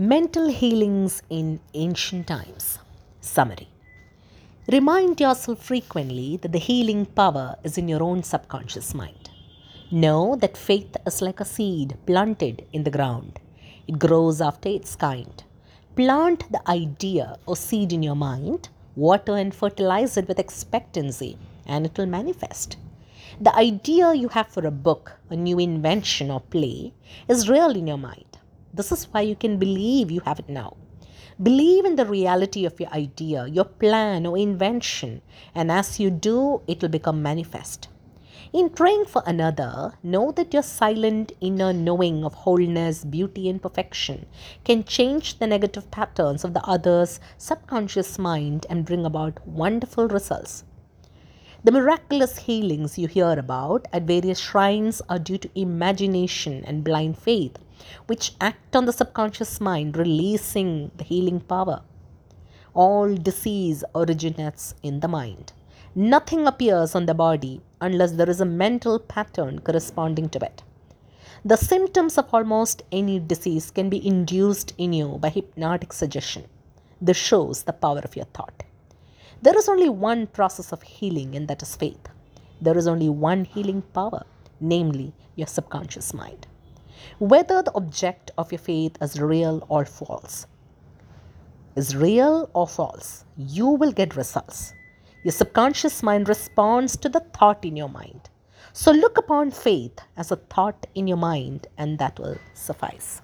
Mental healings in ancient times. Summary Remind yourself frequently that the healing power is in your own subconscious mind. Know that faith is like a seed planted in the ground, it grows after its kind. Plant the idea or seed in your mind, water and fertilize it with expectancy, and it will manifest. The idea you have for a book, a new invention, or play is real in your mind. This is why you can believe you have it now. Believe in the reality of your idea, your plan, or invention, and as you do, it will become manifest. In praying for another, know that your silent inner knowing of wholeness, beauty, and perfection can change the negative patterns of the other's subconscious mind and bring about wonderful results. The miraculous healings you hear about at various shrines are due to imagination and blind faith, which act on the subconscious mind, releasing the healing power. All disease originates in the mind. Nothing appears on the body unless there is a mental pattern corresponding to it. The symptoms of almost any disease can be induced in you by hypnotic suggestion. This shows the power of your thought. There is only one process of healing, and that is faith. There is only one healing power, namely your subconscious mind. Whether the object of your faith is real or false, is real or false, you will get results. Your subconscious mind responds to the thought in your mind. So look upon faith as a thought in your mind, and that will suffice.